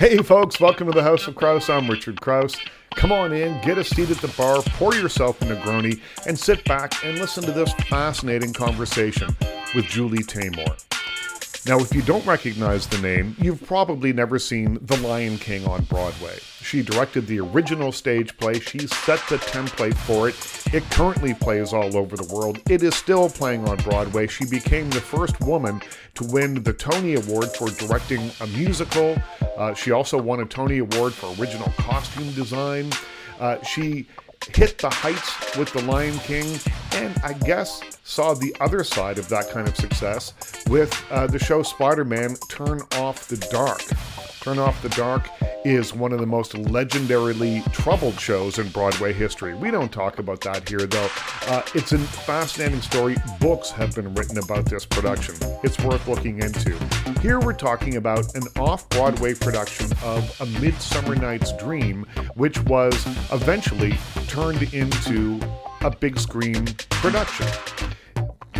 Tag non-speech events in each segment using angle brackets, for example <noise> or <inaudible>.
Hey, folks, welcome to the House of Kraus. I'm Richard Kraus. Come on in, get a seat at the bar, pour yourself a Negroni, and sit back and listen to this fascinating conversation with Julie Taymor. Now, if you don't recognize the name, you've probably never seen The Lion King on Broadway. She directed the original stage play, she set the template for it. It currently plays all over the world. It is still playing on Broadway. She became the first woman to win the Tony Award for directing a musical. Uh, she also won a Tony Award for original costume design. Uh, she hit the heights with The Lion King, and I guess saw the other side of that kind of success with uh, the show Spider Man Turn Off the Dark. Turn Off the Dark is one of the most legendarily troubled shows in Broadway history. We don't talk about that here, though. Uh, it's a fascinating story. Books have been written about this production. It's worth looking into. Here we're talking about an off Broadway production of A Midsummer Night's Dream, which was eventually turned into a big screen production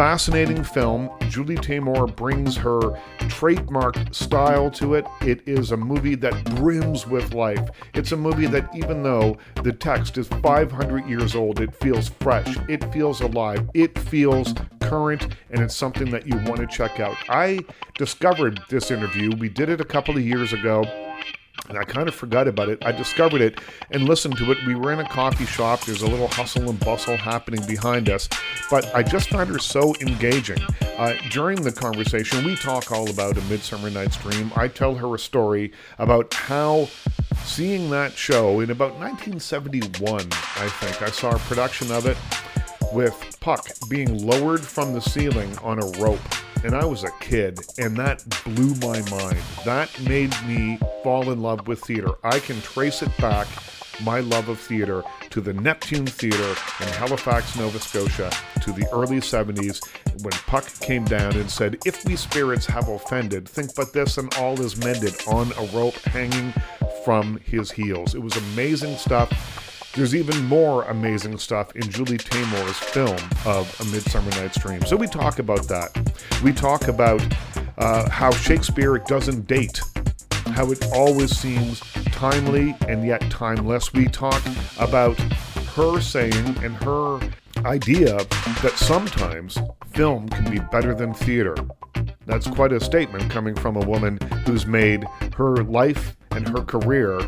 fascinating film. Julie Taymor brings her trademark style to it. It is a movie that brims with life. It's a movie that, even though the text is 500 years old, it feels fresh, it feels alive, it feels current, and it's something that you want to check out. I discovered this interview. We did it a couple of years ago and I kind of forgot about it. I discovered it and listened to it. We were in a coffee shop. There's a little hustle and bustle happening behind us, but I just found her so engaging. Uh, during the conversation, we talk all about A Midsummer Night's Dream. I tell her a story about how seeing that show in about 1971, I think, I saw a production of it with Puck being lowered from the ceiling on a rope and I was a kid, and that blew my mind. That made me fall in love with theater. I can trace it back, my love of theater, to the Neptune Theater in Halifax, Nova Scotia, to the early 70s, when Puck came down and said, If we spirits have offended, think but this, and all is mended, on a rope hanging from his heels. It was amazing stuff. There's even more amazing stuff in Julie Taymor's film of A Midsummer Night's Dream. So we talk about that. We talk about uh, how Shakespeare doesn't date, how it always seems timely and yet timeless. We talk about her saying and her idea that sometimes film can be better than theater. That's quite a statement coming from a woman who's made her life and her career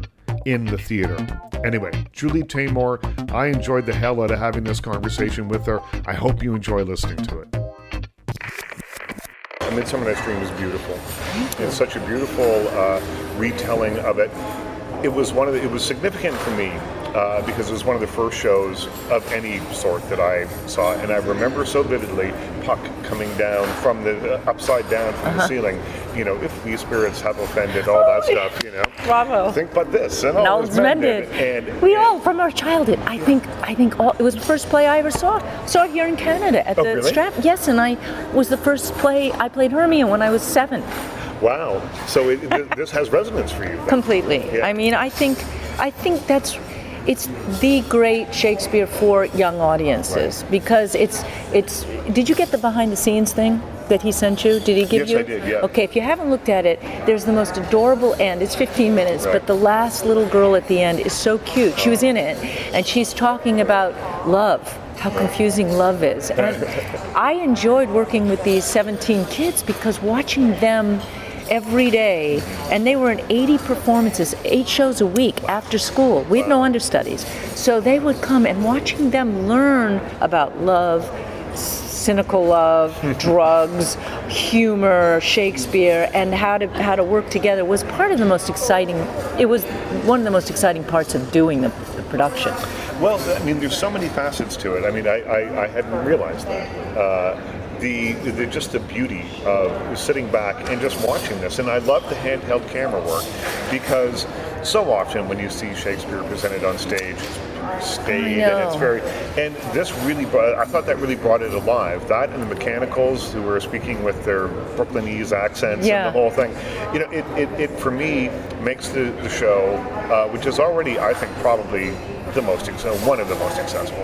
in the theater. Anyway, Julie Taymor, I enjoyed the hell out of having this conversation with her. I hope you enjoy listening to it. Midsummer Night's Dream is beautiful. It's such a beautiful uh, retelling of it. It was one of the, it was significant for me uh, because it was one of the first shows of any sort that I saw, and I remember so vividly Puck coming down from the uh, upside down from uh-huh. the ceiling. You know, if these spirits have offended, all that stuff. You know, bravo. Think about this, and all is mended. And we all from our childhood. I think I think all, it was the first play I ever saw. Saw here in Canada at oh, the really? Strap. Yes, and I was the first play I played Hermia when I was seven. Wow. So it, this has resonance for you. Then. Completely. Yeah. I mean, I think I think that's it's the great Shakespeare for young audiences right. because it's it's. Did you get the behind the scenes thing? that he sent you? Did he give yes, you? Yes, I did. Yeah. Okay, if you haven't looked at it, there's the most adorable end. It's 15 minutes, right. but the last little girl at the end is so cute. She was in it, and she's talking about love how confusing love is. And <laughs> I enjoyed working with these 17 kids because watching them every day, and they were in 80 performances, eight shows a week after school. We had no understudies. So they would come and watching them learn about love, cynical love, <laughs> drugs, humor, Shakespeare, and how to how to work together was part of the most exciting. It was one of the most exciting parts of doing the, the production. Well, I mean, there's so many facets to it. I mean, I, I, I hadn't realized that. Uh, the, the, just the beauty of sitting back and just watching this. And I love the handheld camera work because so often when you see Shakespeare presented on stage, it's staid and it's very. And this really brought. I thought that really brought it alive. That and the mechanicals who were speaking with their Brooklynese accents yeah. and the whole thing. You know, it, it, it for me makes the, the show, uh, which is already I think probably the most accessible, one of the most accessible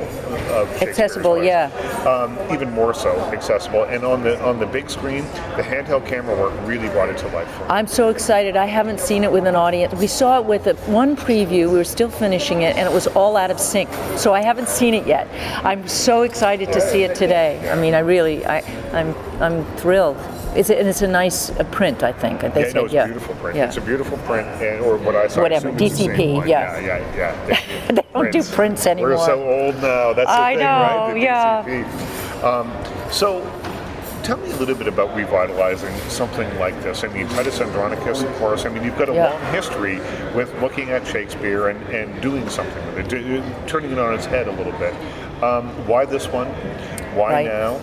of Accessible, yeah. Um, even more so accessible. And on the on the big screen, the handheld camera work really brought it to life. I'm so excited. I haven't seen it with an audience. We saw it with a, one preview. We were still finishing it, and it was all out of sync. So I haven't seen it yet. I'm so excited to see it today. I mean, I really, I, I'm, I'm thrilled. It's a, and it's a nice uh, print, I think. They Yeah, said, no, it's yeah. a beautiful print. Yeah. It's a beautiful print, and, or what I saw. Whatever, assume it's the same DCP, yeah. yeah, yeah, yeah. <laughs> They don't do prints anymore. We're so old now. That's the I thing, know, right? The yeah. Um, so, tell me a little bit about revitalizing something like this. I mean, Titus Andronicus, of course. I mean, you've got a Yeah. long history with looking at Shakespeare and, and doing something with it, turning it on its head a little bit. Um, why this one? Why Right. now?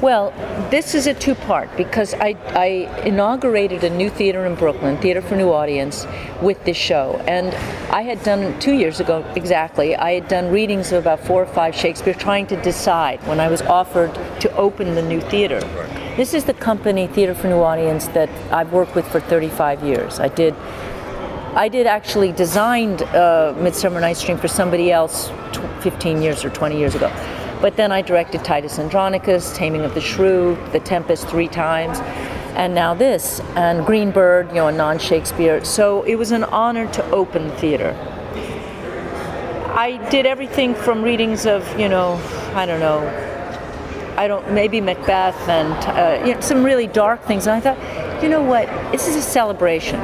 Well, this is a two part because I, I inaugurated a new theater in Brooklyn, Theater for New Audience, with this show. And I had done, two years ago exactly, I had done readings of about four or five Shakespeare trying to decide when I was offered to open the new theater. This is the company, Theater for New Audience, that I've worked with for 35 years. I did I did actually designed uh, Midsummer Night's Dream for somebody else tw- 15 years or 20 years ago. But then I directed Titus Andronicus, Taming of the Shrew, The Tempest three times, and now this, and Green Bird, you know, a non-Shakespeare. So it was an honor to open the theater. I did everything from readings of, you know, I don't know, I don't maybe Macbeth and uh, you know, some really dark things. And I thought, you know what? This is a celebration,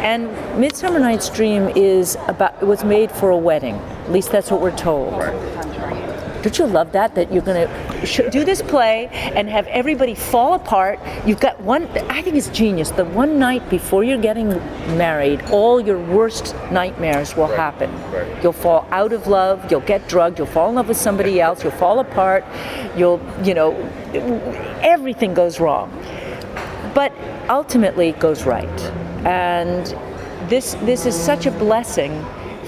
and Midsummer Night's Dream is about. It was made for a wedding. At least that's what we're told. Don't you love that? That you're going to sh- do this play and have everybody fall apart. You've got one, I think it's genius. The one night before you're getting married, all your worst nightmares will happen. right. You'll fall out of love, you'll get drugged, you'll fall in love with somebody else, you'll fall apart, you'll, you know, everything goes wrong. But ultimately it goes right. And this, this is such a blessing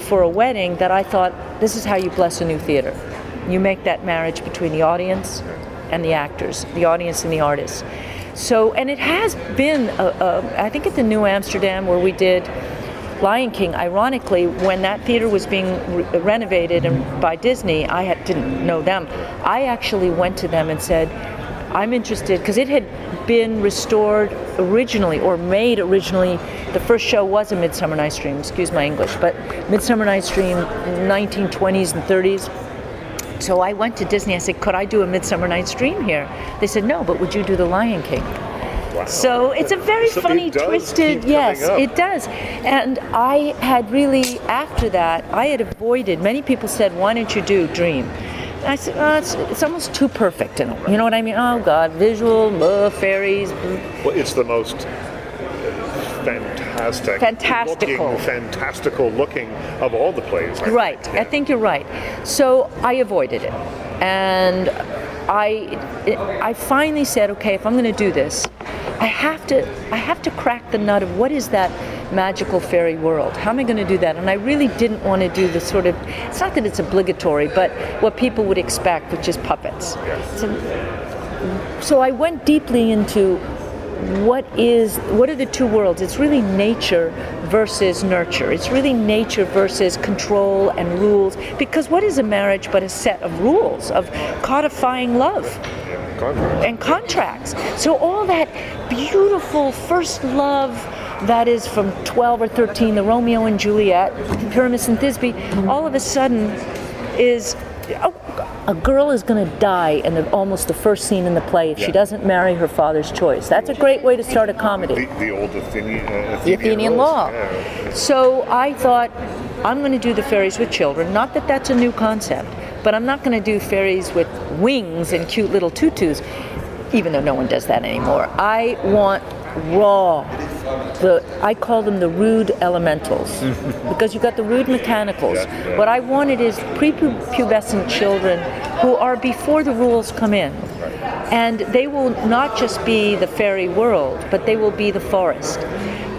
for a wedding that I thought this is how you bless a new theater. You make that marriage between the audience and the actors, the audience and the artists. So, and it has been, a, a, I think at the New Amsterdam where we did Lion King, ironically, when that theater was being re- renovated and by Disney, I had, didn't know them. I actually went to them and said, I'm interested, because it had been restored originally or made originally. The first show was a Midsummer Night's Dream, excuse my English, but Midsummer Night's Dream, 1920s and 30s. So I went to Disney. I said, "Could I do a Midsummer Night's Dream here?" They said, "No, but would you do The Lion King?" Wow. So it's a very So funny, twisted. Yes, it does. And I had really, after that, I had avoided. Many people said, "Why don't you do Dream?" And I said, oh, it's, "It's almost too perfect." In a way. You know what I mean? Oh God, visual, uh, fairies. Well, it's the most fantastic, Fantastical. looking, fantastical looking of all the plays. I Right. think. I think you're right. So I avoided it, and I I finally said, okay, if I'm going to do this, I have to I have to crack the nut of what is that magical fairy world. How am I going to do that? And I really didn't want to do the sort of it's not that it's obligatory, but what people would expect, which is puppets. So, so I went deeply into what is what are the two worlds? It's really nature versus nurture. It's really nature versus control and rules. Because what is a marriage but a set of rules of codifying love? Contract. and contracts. So all that beautiful first love that is from 12 or 13 the romeo and juliet pyramus and thisbe all of a sudden is a girl is going to die in the, almost the first scene in the play if she doesn't marry her father's choice. That's a great way to start a comedy. The, the old Athenian, uh, The Athenian law. Yeah. So I thought, I'm going to do the fairies with children. Not that that's a new concept, but I'm not going to do fairies with wings and cute little tutus, even though no one does that anymore. I want raw. The I call them the rude elementals <laughs> because you've got the rude mechanicals. Yeah. What I wanted is prepubescent children who are before the rules come in. And they will not just be the fairy world, but they will be the forest.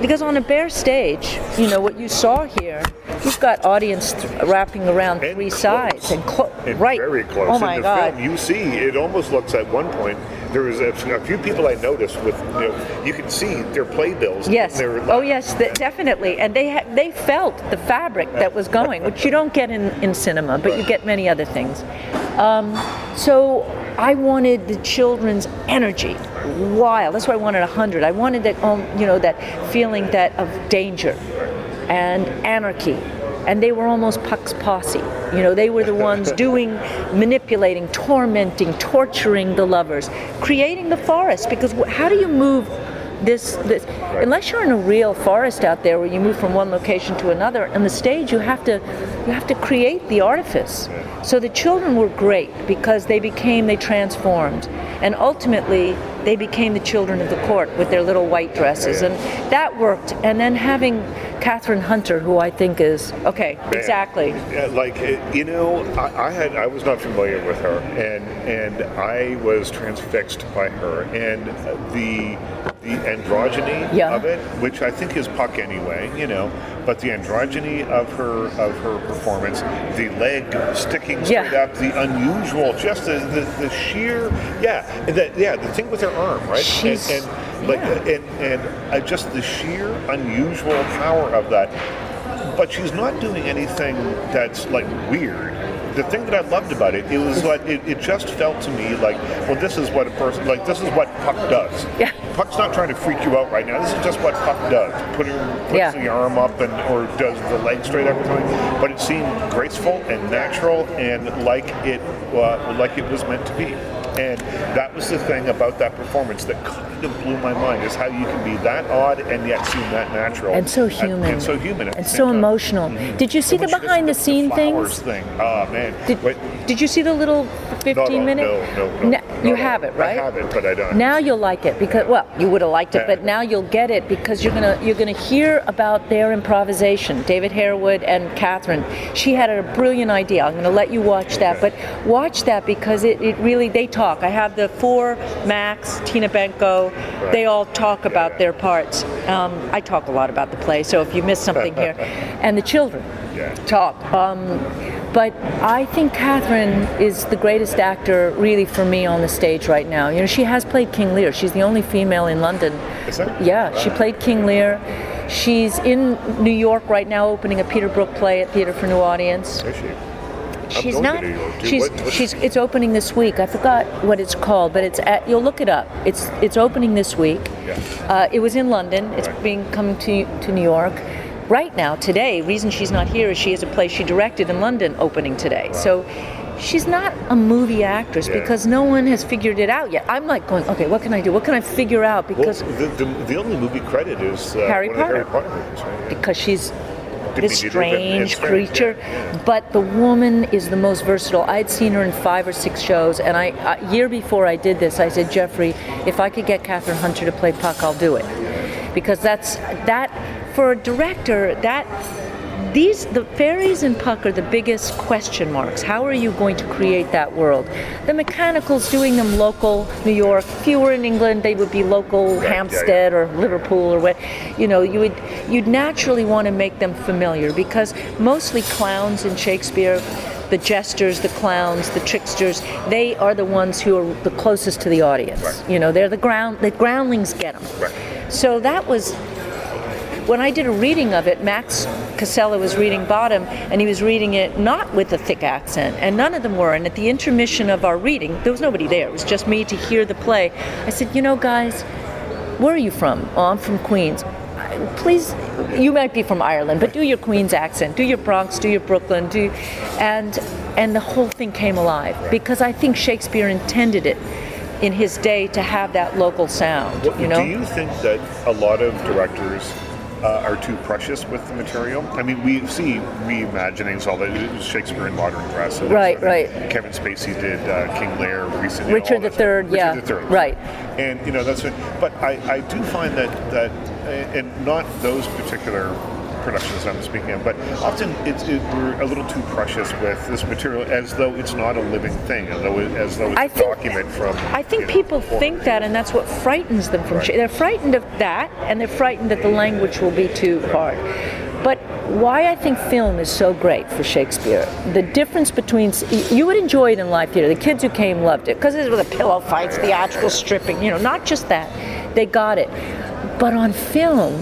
Because on a bare stage, you know, what you saw here, you've got audience th- wrapping around And three close. sides and clo- And right. very close. Oh In my the God. film, you see, it almost looks at one point there was a, a few people I noticed with you know you can see their playbills. Yes. Their, oh yes, th- definitely. And they ha- they felt the fabric that was going, which you don't get in, in cinema, but you get many other things. Um, so I wanted the children's energy, wild. That's why I wanted a hundred. I wanted that, um, you know, that feeling that of danger and anarchy. And they were almost Puck's posse. You know, they were the ones <laughs> doing, manipulating, tormenting, torturing the lovers, creating the forest. Because how do you move this, this unless you're in a real forest out there where you move from one location to another on the stage you have to you have to create the artifice. So the children were great because they became they transformed. And ultimately they became the children of the court with their little white dresses. And that worked. And then having Kathryn Hunter who I think is okay exactly like you know, I, I had I was not familiar with her, and and I was transfixed by her, and the the androgyny Yeah. of it, which I think is Puck anyway, you know, but the androgyny of her of her performance, the leg sticking straight Yeah. up, the unusual, just the, the, the sheer, yeah, that yeah, the thing with her arm, right, She's- and, and like yeah. and and uh, just the sheer unusual power of that but she's not doing anything that's like weird. The thing that I loved about it, it was like it, it just felt to me like, well, this is what a person like. This is what Puck does. Yeah. Puck's not trying to freak you out right now. This is just what Puck does. Put her, puts Yeah. the arm up and or does the leg straight up or something. But it seemed graceful and natural and like it uh, like it was meant to be. And that was the thing about that performance that kind of blew my mind is how you can be that odd and yet seem that natural. And so human. and so human. And so emotional. Mm-hmm. Did you see the when she does behind the scene things? thing. Oh man. did, Wait, did you see the little 15 no, no, minute No, no, no. Na- no, you have it right I have it, but I don't. Now you'll like it because well, you would have liked it, but now you'll get it because you're gonna you're gonna hear about their improvisation. David Harewood and Kathryn. She had a brilliant idea. I'm gonna let you watch that, but watch that because it, it really they talk. I have the four Max, Tina Benko. They all talk about their parts. Um, I talk a lot about the play, so if you miss something here, <laughs> and the children Yeah. talk. Um, but I think Kathryn is the greatest actor, really, for me on the stage right now. You know, she has played King Lear. She's the only female in London. Is that- Yeah, she played King Lear. She's in New York right now, opening a Peter Brook play at Theatre for New Audience. Is she? She's not. to New York, too. She's she's. It's opening this week. I forgot what it's called, but it's at. You'll look it up. It's it's opening this week. Yeah. Uh, it was in London. It's Right. being coming to to New York. Right now, today, reason she's not here is she has a play she directed in London opening today. So. She's not a movie actress Yeah. because no one has figured it out yet. I'm like going, okay, what can I do? What can I figure out? Well, Because the, the, the only movie credit is uh, Harry of Harry Potter. Potter right? because she's this strange creature. But the woman is the most versatile. I'd seen her in five or six shows, and I a year before I did this, I said, Jeffrey, if I could get Kathryn Hunter to play Puck, I'll do it, because that's that for a director that. These the fairies and Puck are the biggest question marks. How are you going to create that world? The mechanicals doing them local, New York. If you were in England, they would be local, yeah, yeah. Hampstead or Liverpool or what. You know, you would you'd naturally want to make them familiar because mostly clowns in Shakespeare, the jesters, the clowns, the tricksters, they are the ones who are the closest to the audience. Right. You know, they're the ground the groundlings get them. Right. So that was when I did a reading of it, Max Casella was reading Bottom, and he was reading it not with a thick accent, and none of them were. And at the intermission of our reading, there was nobody there. It was just me to hear the play. I said, "You know, guys, where are you from? Oh, I'm from Queens. Please, you might be from Ireland, but do your Queens accent, do your Bronx, do your Brooklyn, do," and and the whole thing came alive because I think Shakespeare intended it in his day to have that local sound. What- You know. Do you think that a lot of directors uh, are too precious with the material? I mean, we see reimaginings, all that it was Shakespeare in modern dress. Right, that sort of thing. right. Kevin Spacey did uh, King Lear recently. Richard the Third, yeah, Richard III, right. And you know that's. What, but I, I do find that that and not those particular productions I'm speaking of, but often it's it, we're a little too precious with this material as though it's not a living thing, as though it, as though it's I a think- document from. I think know, people think that, and that's what frightens them from. Right. They're frightened of that, and they're frightened that the language will be too hard. But why I think film is so great for Shakespeare. The difference between you would enjoy it in live theater. The kids who came loved it because it was the pillow fights, theatrical stripping. You know, not just that. They got it. But on film,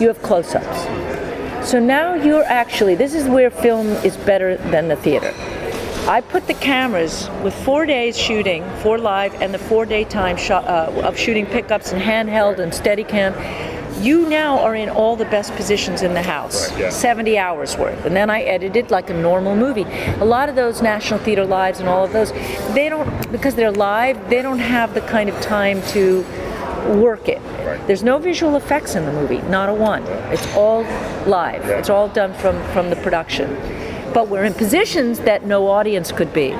you have close-ups. So now you're actually. This is where film is better than the theater. I put the cameras with four days shooting, four live, and the four day time shot, uh, of shooting pickups and handheld and Steadicam you now are in all the best positions in the house right, yeah. 70 hours worth and then i edited like a normal movie a lot of those national theater lives and all of those they don't because they're live they don't have the kind of time to work it right. there's no visual effects in the movie not a one it's all live yeah. it's all done from from the production but we're in positions that no audience could be.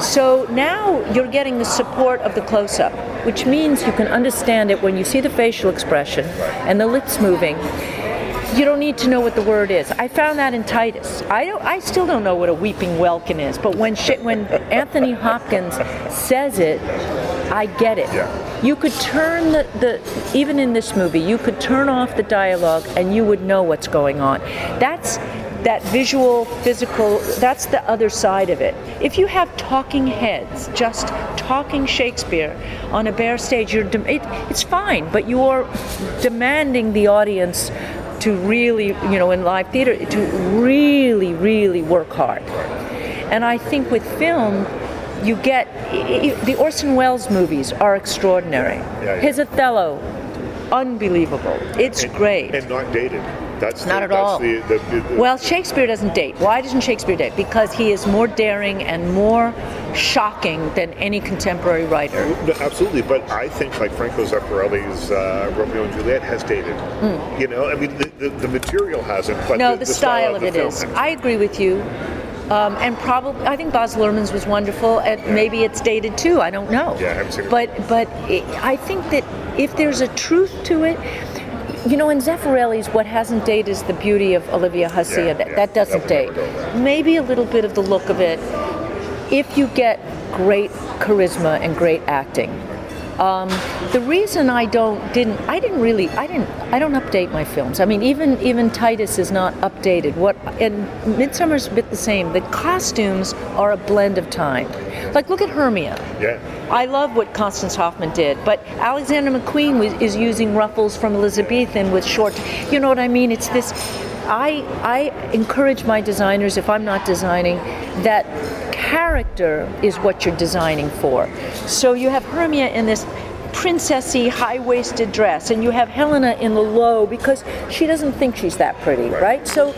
So now you're getting the support of the close up, which means you can understand it when you see the facial expression and the lips moving. You don't need to know what the word is. I found that in Titus. I don't. I still don't know what a weeping welkin is. But when when Anthony Hopkins says it, I get it. Yeah. You could turn the, the even in this movie, you could turn off the dialogue and you would know what's going on. That's that visual, physical, that's the other side of it. If you have talking heads, just talking Shakespeare on a bare stage, you're de- it, it's fine, but you're demanding the audience to really, you know, in live theater, to really, really work hard. And I think with film, you get the Orson Welles movies are extraordinary. Yeah, yeah. His Othello, unbelievable. It's and, great. and not dated. That's Not the, at all. The, the, the, Well, Shakespeare doesn't date. Why doesn't Shakespeare date? Because he is more daring and more shocking than any contemporary writer. No, absolutely, but I think like Franco Zeffirelli's uh, Romeo and Juliet has dated. You know, I mean, the, the, the material hasn't, but. No, the, the, style, of the it film is. I agree with you. Um, and probably, I think Baz Luhrmann's was wonderful, and maybe it's dated too. I don't know. Yeah, I haven't seen it. But but it, I think that if there's a truth to it, you know, in Zeffirelli's, what hasn't dated is the beauty of Olivia Hussey. Yeah, that, yeah, that doesn't date. Maybe a little bit of the look of it. If you get great charisma and great acting. Um, the reason I don't didn't I didn't really I didn't I don't update my films. I mean even even Titus is not updated. What and Midsummer's a bit the same. The costumes are a blend of time. Like look at Hermia. Yeah. I love what Constance Hoffman did, but Alexander McQueen was, is using ruffles from Elizabethan with short. You know what I mean? It's this. I I encourage my designers if I'm not designing that character is what you're designing for. So you have Hermia in this princessy high-waisted dress and you have Helena in the low because she doesn't think she's that pretty, right? So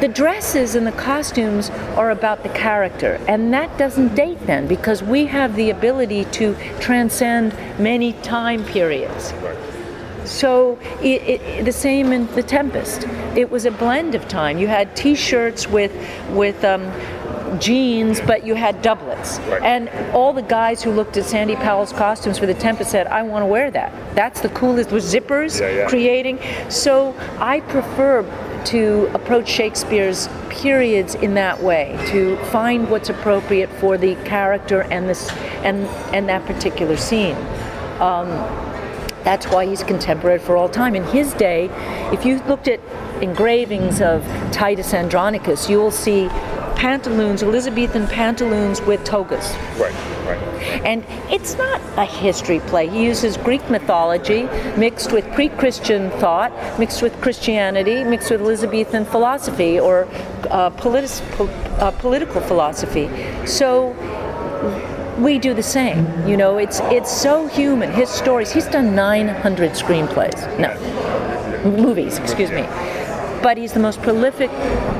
the dresses and the costumes are about the character and that doesn't date then because we have the ability to transcend many time periods. Right. So it, it, the same in The Tempest. It was a blend of time. You had T-shirts with with um, jeans, but you had doublets. Right. And all the guys who looked at Sandy Powell's costumes for The Tempest said, "I want to wear that. That's the coolest." With zippers, Yeah, yeah. creating. So I prefer to approach Shakespeare's periods in that way to find what's appropriate for the character and this and and that particular scene. That's why he's contemporary for all time. In his day, if you looked at engravings of Titus Andronicus, you will see pantaloons, Elizabethan pantaloons with togas. Right. Right. And it's not a history play. He uses Greek mythology mixed with pre Christian thought, mixed with Christianity, mixed with Elizabethan philosophy or uh, politis- po- uh, political philosophy. So we do the same. You know, it's it's so human. His stories. He's done 900 screenplays. No, movies. Excuse me. But he's the most prolific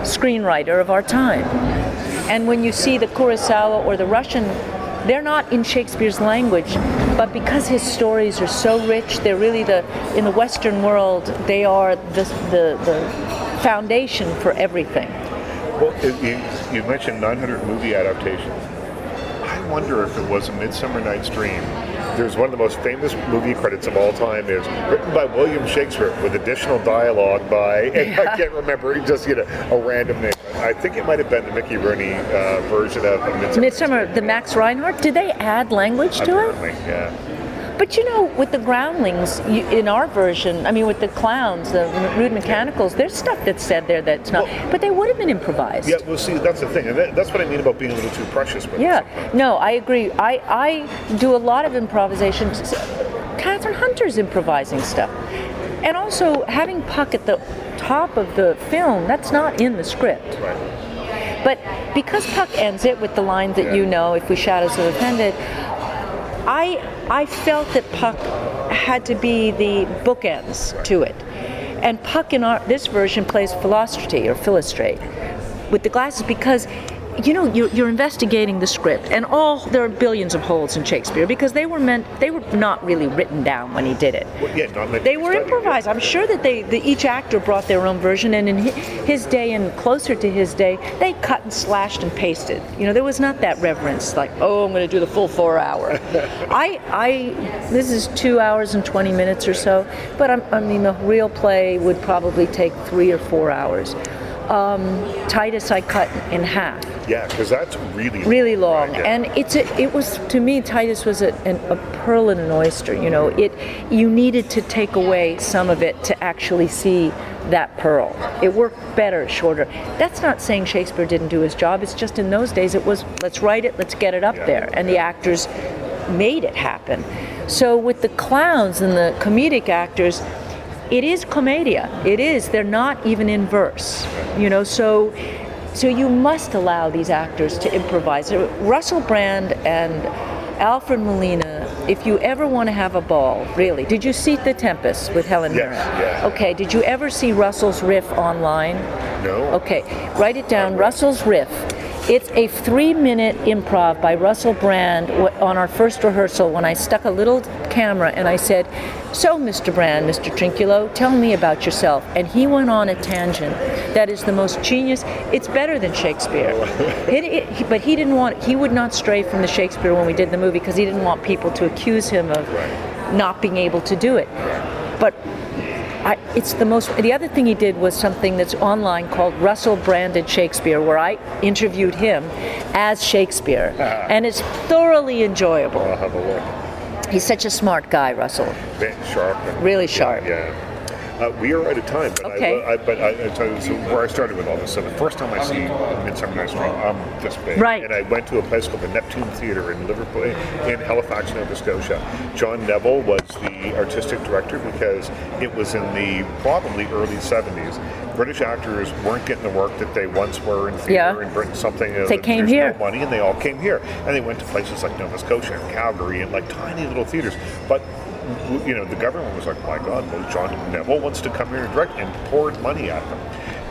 screenwriter of our time. And when you see the Kurosawa or the Russian, they're not in Shakespeare's language, but because his stories are so rich, they're really the in the Western world. They are the the, the foundation for everything. Well, you, you mentioned 900 movie adaptations. I wonder if it was A Midsummer Night's Dream. There's one of the most famous movie credits of all time is written by William Shakespeare with additional dialogue by, <laughs> and I can't remember, just you know, a random name. I think it might have been the Mickey Rooney uh, version of A Midsummer. Midsummer, the Max Reinhardt. Did they add language to it? Apparently, yeah. But you know, with the groundlings, you, in our version, I mean, with the clowns, the rude mechanicals, there's stuff that's said there that's not. Well- but they would have been improvised. Yeah, well, see, that's the thing, and that, that's what I mean about being a little too precious with it Yeah, sometimes. no, I agree. I, I do a lot of improvisation. Kathryn Hunter's improvising stuff. And also having Puck at the top of the film, that's not in the script. Right. But because Puck ends it with the line that you know, if we shadows have offended, I I felt that Puck had to be the bookends to it. And Puck in our, this version plays Philostrate or Philostrate with the glasses because you know you're, you're investigating the script and all there are billions of holes in Shakespeare because they were meant they were not really written down when he did it. Well, yeah, not meant They were studied, yeah. improvised. I'm sure that they, the, each actor brought their own version, and in his day and closer to his day, they cut and slashed and pasted. You know, there was not that reverence, like, oh, I'm going to do the full four hour. <laughs> I, I, this is two hours and 20 minutes or so, but I'm, I mean, the real play would probably take three or four hours. Um, Titus, I cut in half. Yeah, because that's really really long. right, yeah. and it's a, it was to me titus was a, an, a pearl in an oyster you know. It you needed to take away some of it to actually see that pearl. It worked better shorter. That's not saying shakespeare didn't do his job. It's just in those days it was let's write it let's get it up Yeah. there. And the actors made it happen. So with the clowns and the comedic actors it is commedia it is they're not even in verse you know so so you must allow these actors to improvise. Russell Brand and Alfred Molina, if you ever want to have a ball, really. Did you see The Tempest with Helen Yes, Mirren? yeah. Okay, did you ever see Russell's riff online? No. Okay, write it down. Russell's riff. It's a three-minute improv by Russell Brand on our first rehearsal when I stuck a little camera and I said, "So, Mr. Brand, Mr. Trinculo, tell me about yourself." And he went on a tangent that is the most genius. It's better than Shakespeare. <laughs> It- it- but he didn't want. He would not stray from the Shakespeare when we did the movie because he didn't want people to accuse him of not being able to do it. But I, it's the most. The other thing he did was something that's online called Russell Branded Shakespeare, where I interviewed him as Shakespeare, ah. and it's thoroughly enjoyable. I'll have a look. He's such a smart guy, Russell. Very sharp. Really sharp. Yeah. Uh, we are out of time, but Okay. I, I, but I, I tell you, so where I started with all this. So the first time I see Midsummer Night's Dream, I'm this big, Right. And I went to a place called the Neptune Theatre in Liverpool, in Halifax, Nova Scotia. John Neville was the artistic director because it was in the probably early '70s. British actors weren't getting the work that they once were in theatre Yeah. in Britain. Something uh, They came here. No money, and they all came here, and they went to places like Nova Scotia and Calgary and like tiny little theaters, but you know, the government was like, my God, well, John Neville wants to come here and direct and poured money at them.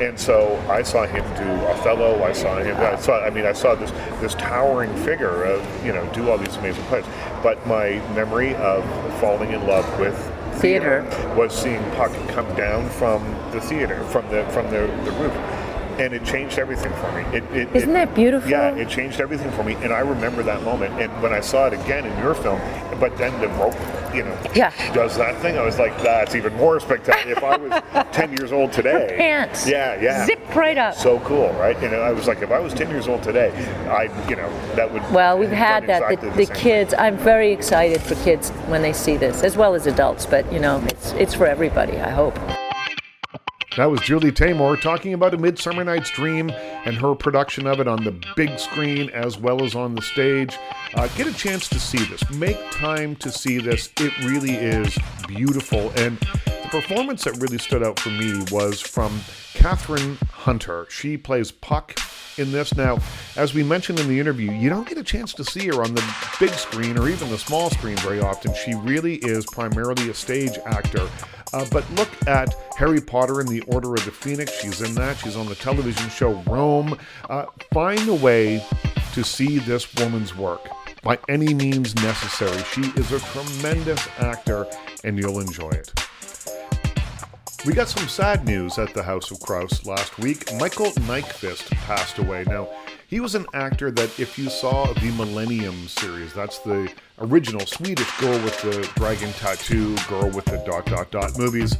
And so I saw him do Othello. I saw him. I saw. I mean, I saw this this towering figure of you know do all these amazing plays. But my memory of falling in love with Theater. was seeing Puck come down from the theater, from the from the, the roof, and it changed everything for me. It, it, Isn't it- that beautiful? Yeah, it changed everything for me, and I remember that moment. And when I saw it again in your film, but then the rope, you know, Yeah. does that thing. I was like, that's even more spectacular. if I was <laughs> ten years old today, Pants. yeah, yeah, Zip right up. so cool, right? You know, I was like, if I was ten years old today, I, you know, that would. Well, we've had that. exactly The, the thing. kids. I'm very excited for kids when they see this, as well as adults. But you know, it's it's for everybody. I hope. That was Julie Taymor talking about A Midsummer Night's Dream and her production of it on the big screen as well as on the stage. Uh, get a chance to see this. Make time to see this. It really is beautiful. And the performance that really stood out for me was from Kathryn Hunter. She plays Puck in this. Now, as we mentioned in the interview, you don't get a chance to see her on the big screen or even the small screen very often. She really is primarily a stage actor. Uh, but look at Harry Potter and the Order of the Phoenix. She's in that. She's on the television show Rome. Uh, find a way to see this woman's work by any means necessary. She is a tremendous actor, and you'll enjoy it. We got some sad news at the House of Kraus last week. Michael Nyqvist passed away. Now, he was an actor that, if you saw the Millennium series, that's the original Swedish Girl with the Dragon Tattoo, Girl with the Dot Dot Dot movies,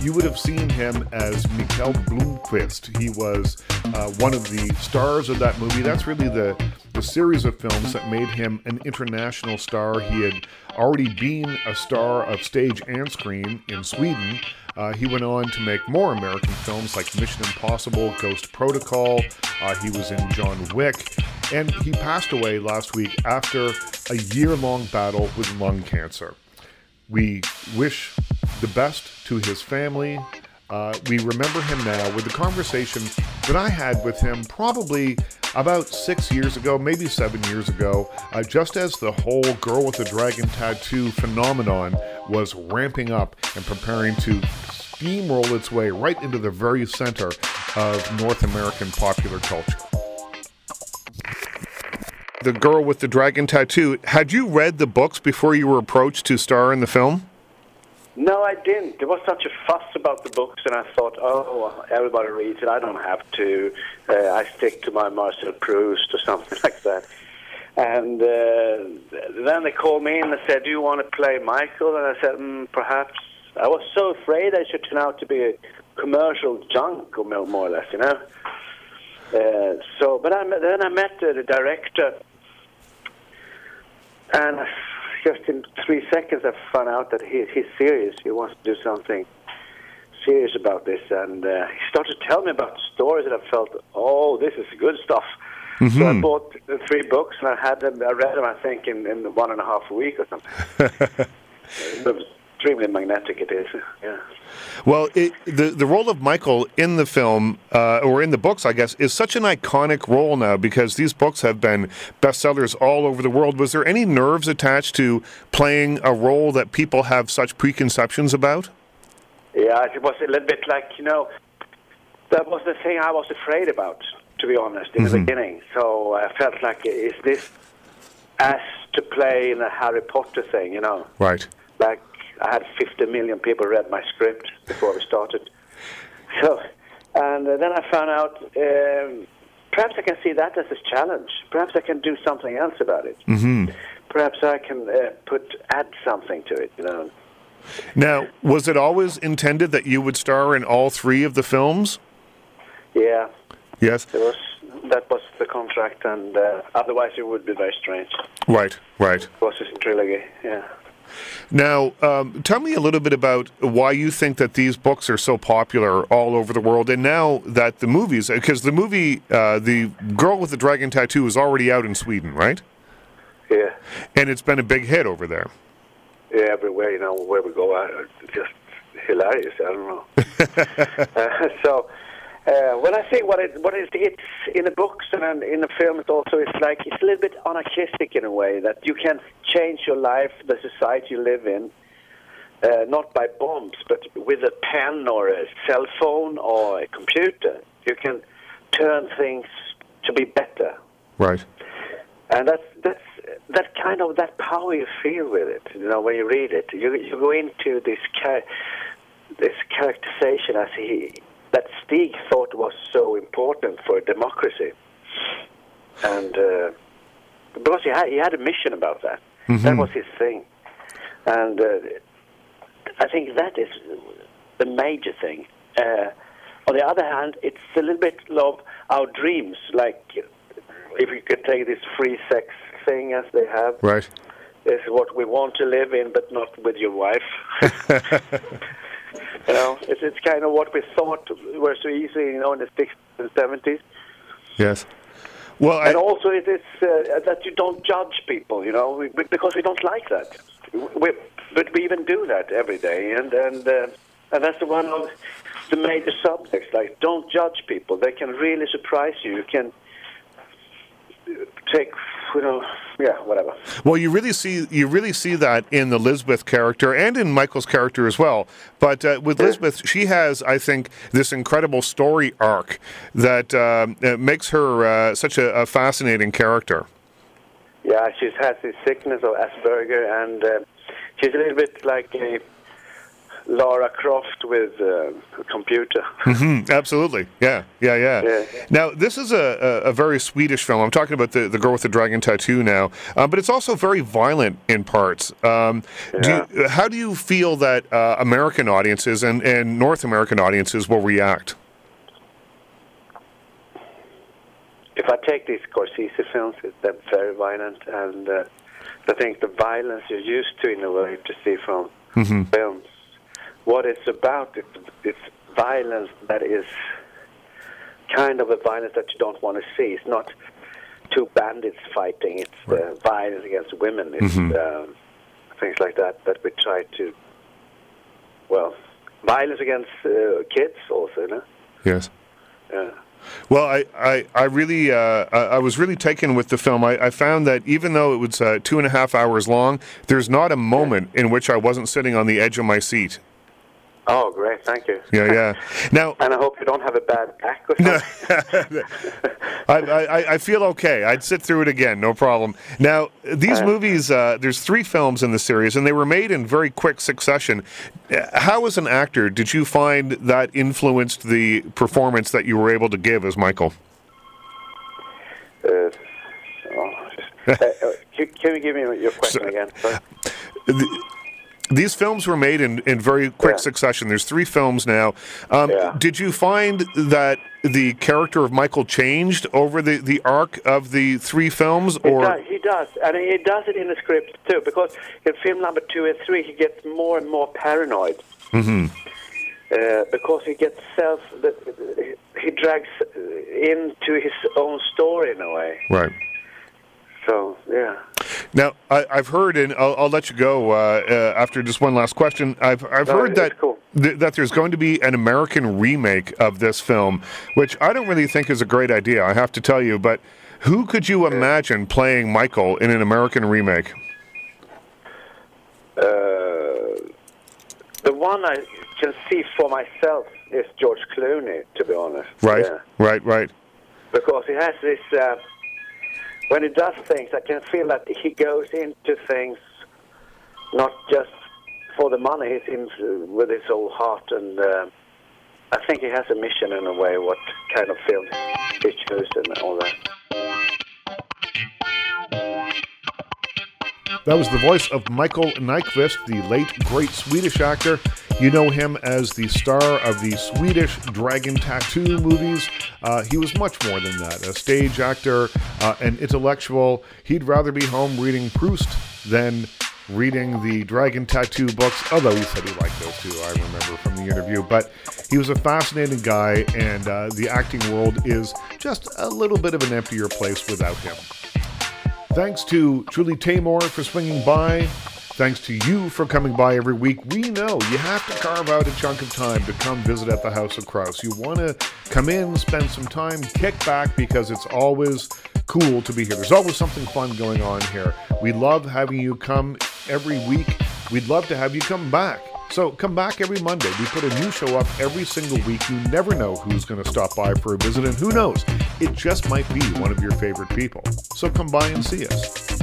you would have seen him as Mikael Blomkvist. He was uh, one of the stars of that movie. That's really the, the series of films that made him an international star. He had already been a star of stage and screen in Sweden. Uh, he went on to make more American films like Mission Impossible, Ghost Protocol. Uh, he was in John Wick. And he passed away last week after a year long battle with lung cancer. We wish the best to his family. Uh, we remember him now with the conversation that I had with him probably about six years ago, maybe seven years ago, uh, just as the whole Girl with the Dragon Tattoo phenomenon was ramping up and preparing to steamroll its way right into the very center of North American popular culture. The Girl with the Dragon Tattoo, had you read the books before you were approached to star in the film? No, I didn't. There was such a fuss about the books, and I thought, oh, everybody reads it. I don't have to. Uh, I stick to my Marcel Proust or something <laughs> like that. And uh, then they called me and they said, do you want to play Michael? And I said, mm, perhaps. I was so afraid I should turn out to be a commercial junk, or more or less, you know. Uh, so, but I, then I met the director, and just in three seconds, I found out that he, he's serious. He wants to do something serious about this, and uh, he started to tell me about stories, and I felt, oh, this is good stuff. Mm-hmm. So I bought the three books, and I had them. I read them, I think, in, in one and a half a week or something. <laughs> extremely magnetic. It is, yeah. Well, it, the the role of Michael in the film uh, or in the books, I guess, is such an iconic role now because these books have been bestsellers all over the world. Was there any nerves attached to playing a role that people have such preconceptions about? Yeah, it was a little bit like you know, that was the thing I was afraid about, to be honest, in mm-hmm. the beginning. So I felt like, is this as to play in a Harry Potter thing, you know? Right. Like I had 50 million people read my script before we started. So, and uh, then I found out um, perhaps I can see that as a challenge. Perhaps I can do something else about it. Mm-hmm. Perhaps I can uh, put add something to it. You know. Now, was it always intended that you would star in all three of the films? Yeah. Yes. It was that was the contract, and uh, otherwise it would be very strange. Right. Right. It was a trilogy. Yeah. Now, um, tell me a little bit about why you think that these books are so popular all over the world, and now that the movies, because the movie, uh, The Girl with the Dragon Tattoo, is already out in Sweden, right? Yeah. And it's been a big hit over there. Yeah, everywhere, you know, where we go, just hilarious. I don't know. uh, <laughs> <laughs> so, uh, when I say what it what is it's in the books and in the films also it's like it's a little bit anarchistic in a way that you can change your life, the society you live in, uh, not by bombs, but with a pen or a cell phone or a computer. You can turn things to be better. Right. And that's that's that kind of that power you feel with it. You know, when you read it, you you go into this char- this characterization as he Stig thought was so important for democracy, and uh, because he had he had a mission about that. Mm-hmm. That was his thing, and uh, I think that is the major thing. Uh, on the other hand, it's a little bit of our dreams, like if you could take this free sex thing as they have. Right. Is what we want to live in, but not with your wife. <laughs> <laughs> You know, it's, it's kind of what we thought were so easy, you know, in the 60s and 70s. Yes. Well, and also it is uh, that you don't judge people, you know, because we don't like that. We, but we even do that every day, and and uh, and that's the one of the major subjects. Like, don't judge people; they can really surprise you. You can take you know yeah whatever. Well you really see you really see that in the lisbeth character and in michael's character as well. But uh, with lisbeth she has i think this incredible story arc that uh, makes her uh, such a, a, fascinating character. Yeah she has this sickness of asperger and uh, she's a little bit like a Lara Croft with uh, a computer. <laughs> Mm, absolutely. Yeah, yeah, yeah. Yeah. Now, this is a, a, a very Swedish film. I'm talking about the, the girl with the dragon tattoo now, uh, but it's also very violent in parts. Um, do you, how do you feel that uh, American audiences and, and North American audiences will react? if I take these Scorsese films, they're very violent, and uh, I think the violence you're used to in a way to see from films. What it's about, it's, it's violence that is kind of a violence that you don't want to see. It's not two bandits fighting. It's uh, violence against women. It's um, things like that that we try to. Well, violence against uh, kids also, know. Yes. Yeah. Well, I, I, I really, uh, I, I was really taken with the film. I, I found that even though it was uh, two and a half hours long, there's not a moment in which I wasn't sitting on the edge of my seat. Oh, great! Thank you. Yeah, yeah. <laughs> Now, And I hope you don't have a bad back or something. <laughs> <laughs> I, I, I feel okay. I'd sit through it again, no problem. Now, these Uh. movies, uh, there's three films in the series, and they were made in very quick succession. Uh, How, as an actor, did you find that influenced the performance that you were able to give as Michael? Uh, oh, just- uh, uh, can, can you give me your question So- again? Sorry. These films were made in, in very quick Yeah. succession. There's three films now. Um, Yeah. Did you find that the character of Michael changed over the, the arc of the three films? He, Or does, he does, and he does it in the script too. Because in film number two and three, he gets more and more paranoid. Mm-hmm. Uh, because he gets self, he drags into his own story in a way. right. So yeah, Now, I, I've heard, and I'll, I'll let you go uh, uh, after just one last question. I've, I've No, heard that cool. th- that there's going to be an American remake of this film, which I don't really think is a great idea. I have to tell you, but who could you imagine playing Michael in an American remake? uh, the one I can see for myself is George Clooney. To be honest, Right, Yeah. right, right. because he has this. When he does things, I can feel that he goes into things not just for the money. He seems uh, with his whole heart, and uh, I think he has a mission in a way. What kind of film he chooses and all that. That was the voice of Michael Nyqvist, the late great Swedish actor. You know him as the star of the Swedish Dragon Tattoo movies. Uh, he was much more than that a stage actor, uh, an intellectual. He'd rather be home reading Proust than reading the Dragon Tattoo books, although he said he liked those too, I remember from the interview. But he was a fascinating guy, and uh, the acting world is just a little bit of an emptier place without him. Thanks to Julie Taymor for swinging by. Thanks to you for coming by every week. We know you have to carve out a chunk of time to come visit at the House of Kraus. You want to come in, spend some time, kick back because it's always cool to be here. There's always something fun going on here. We love having you come every week. We'd love to have you come back. So come back every Monday. We put a new show up every single week. You never know who's going to stop by for a visit, and who knows, it just might be one of your favorite people. So come by and see us.